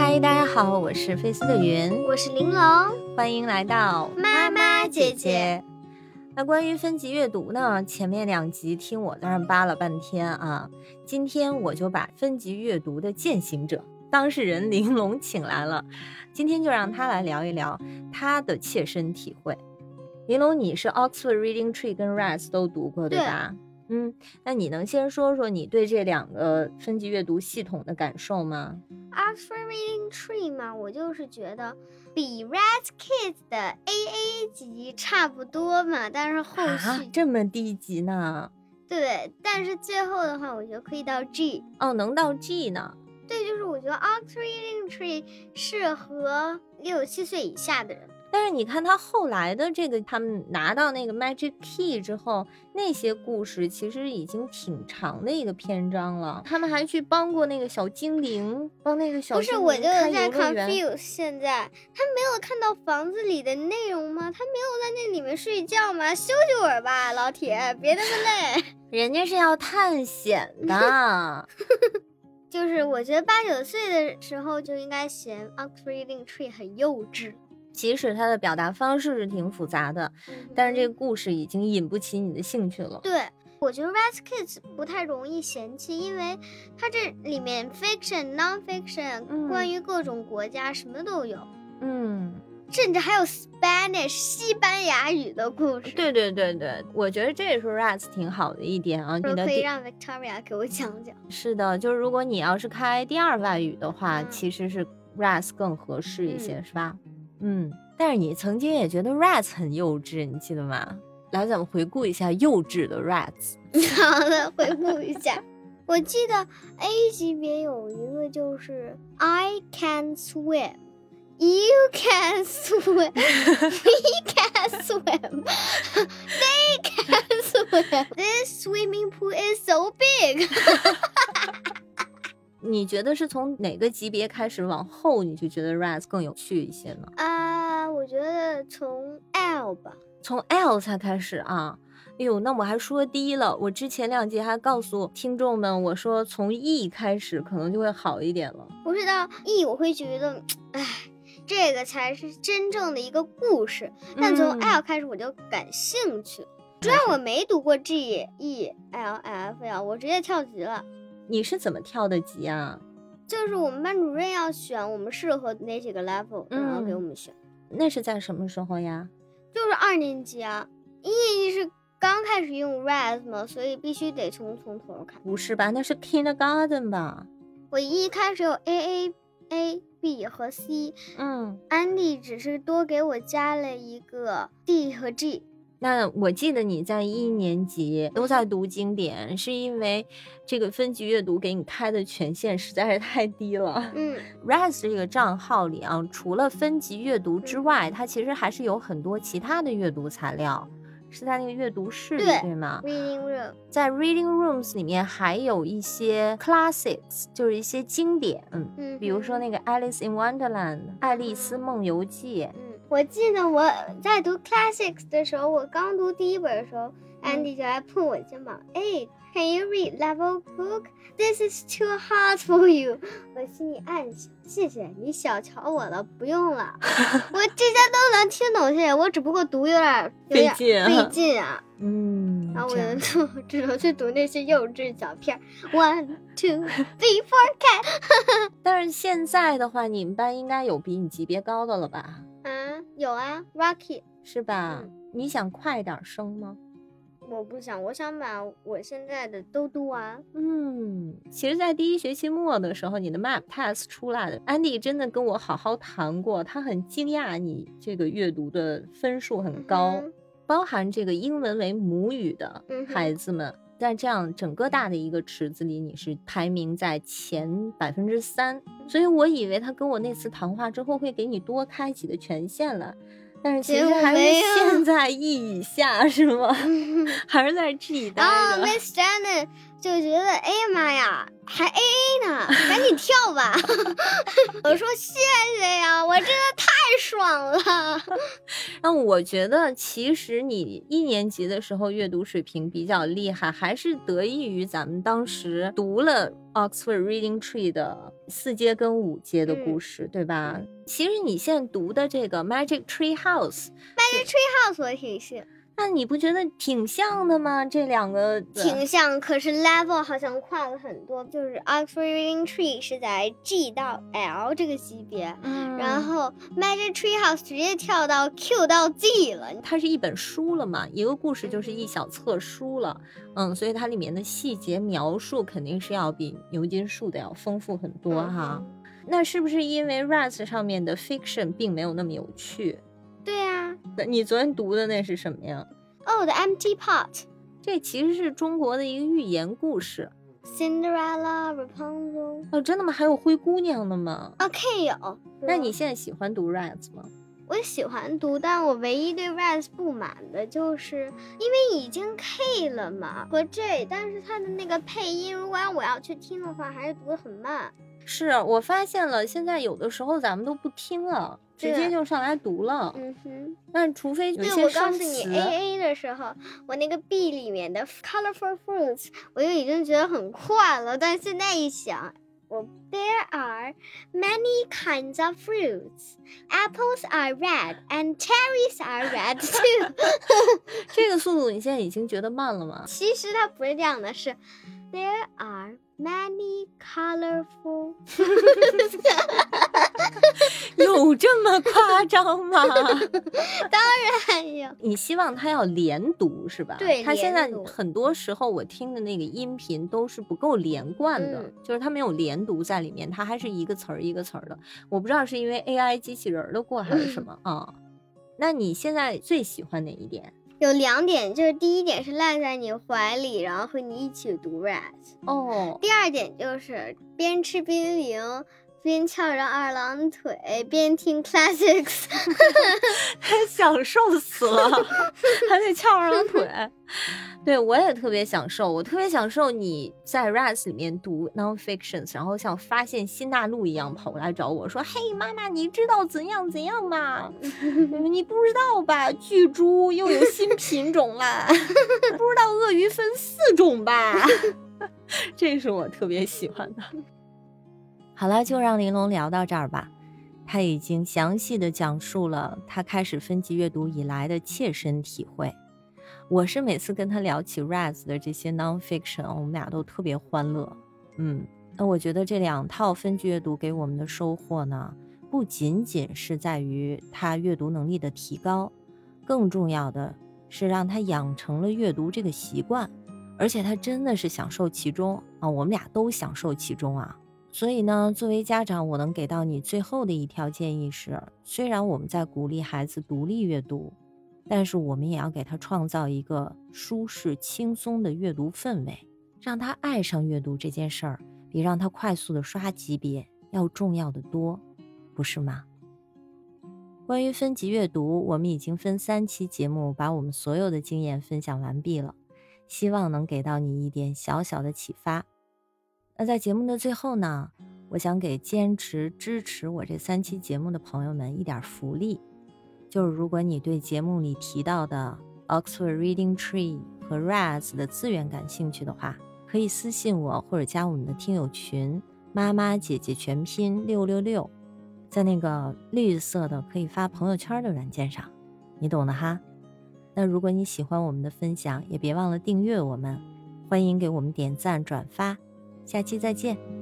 嗨，大家好，我是菲斯的云，我是玲珑，欢迎来到妈妈姐姐。那关于分级阅读呢，前面两集听我在那扒了半天啊，今天我就把分级阅读的践行者当事人玲珑请来了，今天就让他来聊一聊他的切身体会。玲珑，你是 Oxford Reading Tree 跟 RAS 都读过对吧？嗯，那你能先说说你对这两个分级阅读系统的感受吗？Oxford Reading Tree 嘛，我就是觉得比 Red Kids 的 AA 级差不多嘛，但是后续这么低级呢？对，但是最后的话，我觉得可以到 G 哦，能到 G 呢？对，就是我觉得 Oxford Reading Tree 适合六七岁以下的人。但是你看他后来的这个，他们拿到那个 Magic Key 之后，那些故事其实已经挺长的一个篇章了。他们还去帮过那个小精灵，帮那个小不是，我就在 confuse。现在他没有看到房子里的内容吗？他没有在那里面睡觉吗？休息会儿吧，老铁，别那么累。人家是要探险的。就是我觉得八九岁的时候就应该嫌 Oxford Reading Tree 很幼稚。即使它的表达方式是挺复杂的，但是这个故事已经引不起你的兴趣了。对，我觉得《Red Kids》不太容易嫌弃，因为它这里面 fiction、non-fiction，关于各种国家什么都有。嗯，甚至还有 Spanish 西班牙语的故事。对对对对，我觉得这也是 Red 挺好的一点啊。你可以让 Victoria 给我讲讲。是的，就是如果你要是开第二外语的话，其实是 Red 更合适一些，是吧？嗯，但是你曾经也觉得 rats 很幼稚，你记得吗？来，咱们回顾一下幼稚的 rats。好的，回顾一下。我记得 A 级别有一个就是 I can swim, you can swim, we can swim, they can swim. This swimming pool is so big. 你觉得是从哪个级别开始往后，你就觉得 rise 更有趣一些呢？啊，我觉得从 L 吧，从 L 才开始啊。哎呦，那我还说低了。我之前两集还告诉听众们，我说从 E 开始可能就会好一点了。不知道 E 我会觉得，哎，这个才是真正的一个故事。但从 L 开始我就感兴趣，虽然我没读过 G E L F 呀，我直接跳级了。你是怎么跳的级啊？就是我们班主任要选我们适合哪几个 level，然后给我们选。那是在什么时候呀？就是二年级啊，一年级是刚开始用 rise 嘛，所以必须得从从头看。不是吧？那是 kindergarten 吧？我一开始有 A A A B 和 C，嗯，安迪只是多给我加了一个 D 和 G。那我记得你在一年级都在读经典，是因为这个分级阅读给你开的权限实在是太低了。嗯，Rise 这个账号里啊，除了分级阅读之外，它其实还是有很多其他的阅读材料，是在那个阅读室里，对吗？Reading room，在 Reading rooms 里面还有一些 classics，就是一些经典，嗯，比如说那个 Alice in Wonderland，爱丽丝梦游记。我记得我在读 classics 的时候，我刚读第一本的时候，Andy 就来碰我肩膀，哎，Can you read level book? This is too hard for you。我心里暗想，谢谢你小瞧我了，不用了，我这些都能听懂，谢谢。我只不过读有点费劲，费劲啊。嗯，然后我就只能去读那些幼稚小片，One, two, three, four, cat。但是现在的话，你们班应该有比你级别高的了吧？有啊，Rocky 是吧？你想快点升吗？我不想，我想把我现在的都读完。嗯，其实，在第一学期末的时候，你的 Map Test 出来的，Andy 真的跟我好好谈过，他很惊讶你这个阅读的分数很高，包含这个英文为母语的孩子们。在这样整个大的一个池子里，你是排名在前百分之三，所以我以为他跟我那次谈话之后会给你多开几个权限了，但是其实还是现在 E 以下 是吗？还是在 G 待着。Miss Janet 就觉得哎呀妈呀，还 A A 呢，赶紧跳吧！我说谢谢呀，我真的太爽了。那我觉得其实你一年级的时候阅读水平比较厉害，还是得益于咱们当时读了 Oxford Reading Tree 的四阶跟五阶的故事，对吧？其实你现在读的这个 Magic Tree House，Magic Tree House 我挺喜。那你不觉得挺像的吗？这两个挺像，可是 level 好像跨了很多。就是 Oxford Reading Tree 是在 G 到 L 这个级别，嗯，然后 Magic Tree House 直接跳到 Q 到 G 了。它是一本书了嘛？一个故事就是一小册书了，嗯，所以它里面的细节描述肯定是要比牛津树的要丰富很多哈。那是不是因为 Rise 上面的 fiction 并没有那么有趣？对呀。你昨天读的那是什么呀？哦，The Empty Pot，这其实是中国的一个寓言故事。Cinderella Rapunzel。哦，真的吗？还有灰姑娘的吗啊，K 有。那你现在喜欢读 Rats 吗？我喜欢读，但我唯一对 Rats 不满的就是因为已经 K 了嘛和 J，但是它的那个配音，如果我要去听的话，还是读的很慢。是我发现了，现在有的时候咱们都不听了。直接就上来读了，嗯哼。那除非有些对，我告诉你，A A 的时候，我那个 B 里面的 colorful fruits，我就已经觉得很快了。但现在一想，我 There are many kinds of fruits. Apples are red and cherries are red too. 这个速度你现在已经觉得慢了吗？其实它不是这样的，是 There are many colorful. 有这么夸张吗？当然有。你希望他要连读是吧？对，他现在很多时候我听的那个音频都是不够连贯的，就是他没有连读在里面，他还是一个词儿一个词儿的。我不知道是因为 AI 机器人的过还是什么 啊？那你现在最喜欢哪一点？有两点，就是第一点是赖在你怀里，然后和你一起读 r a t 哦。第二点就是边吃冰淇淋。边翘着二郎腿边听 classics，他享受死了，还得翘二郎腿。对我也特别享受，我特别享受你在 rise 里面读 nonfictions，然后像发现新大陆一样跑过来找我说：“嘿，妈妈，你知道怎样怎样吗？你不知道吧？巨猪又有新品种啦！不知道鳄鱼分四种吧？这是我特别喜欢的。”好了，就让玲珑聊到这儿吧。他已经详细的讲述了他开始分级阅读以来的切身体会。我是每次跟他聊起 Rise 的这些 nonfiction，我们俩都特别欢乐。嗯，那我觉得这两套分级阅读给我们的收获呢，不仅仅是在于他阅读能力的提高，更重要的是让他养成了阅读这个习惯，而且他真的是享受其中啊，我们俩都享受其中啊。所以呢，作为家长，我能给到你最后的一条建议是：虽然我们在鼓励孩子独立阅读，但是我们也要给他创造一个舒适、轻松的阅读氛围，让他爱上阅读这件事儿，比让他快速的刷级别要重要的多，不是吗？关于分级阅读，我们已经分三期节目把我们所有的经验分享完毕了，希望能给到你一点小小的启发。那在节目的最后呢，我想给坚持支持我这三期节目的朋友们一点福利，就是如果你对节目里提到的 Oxford Reading Tree 和 Rise 的资源感兴趣的话，可以私信我或者加我们的听友群“妈妈姐姐全拼六六六”，在那个绿色的可以发朋友圈的软件上，你懂的哈。那如果你喜欢我们的分享，也别忘了订阅我们，欢迎给我们点赞转发。下期再见。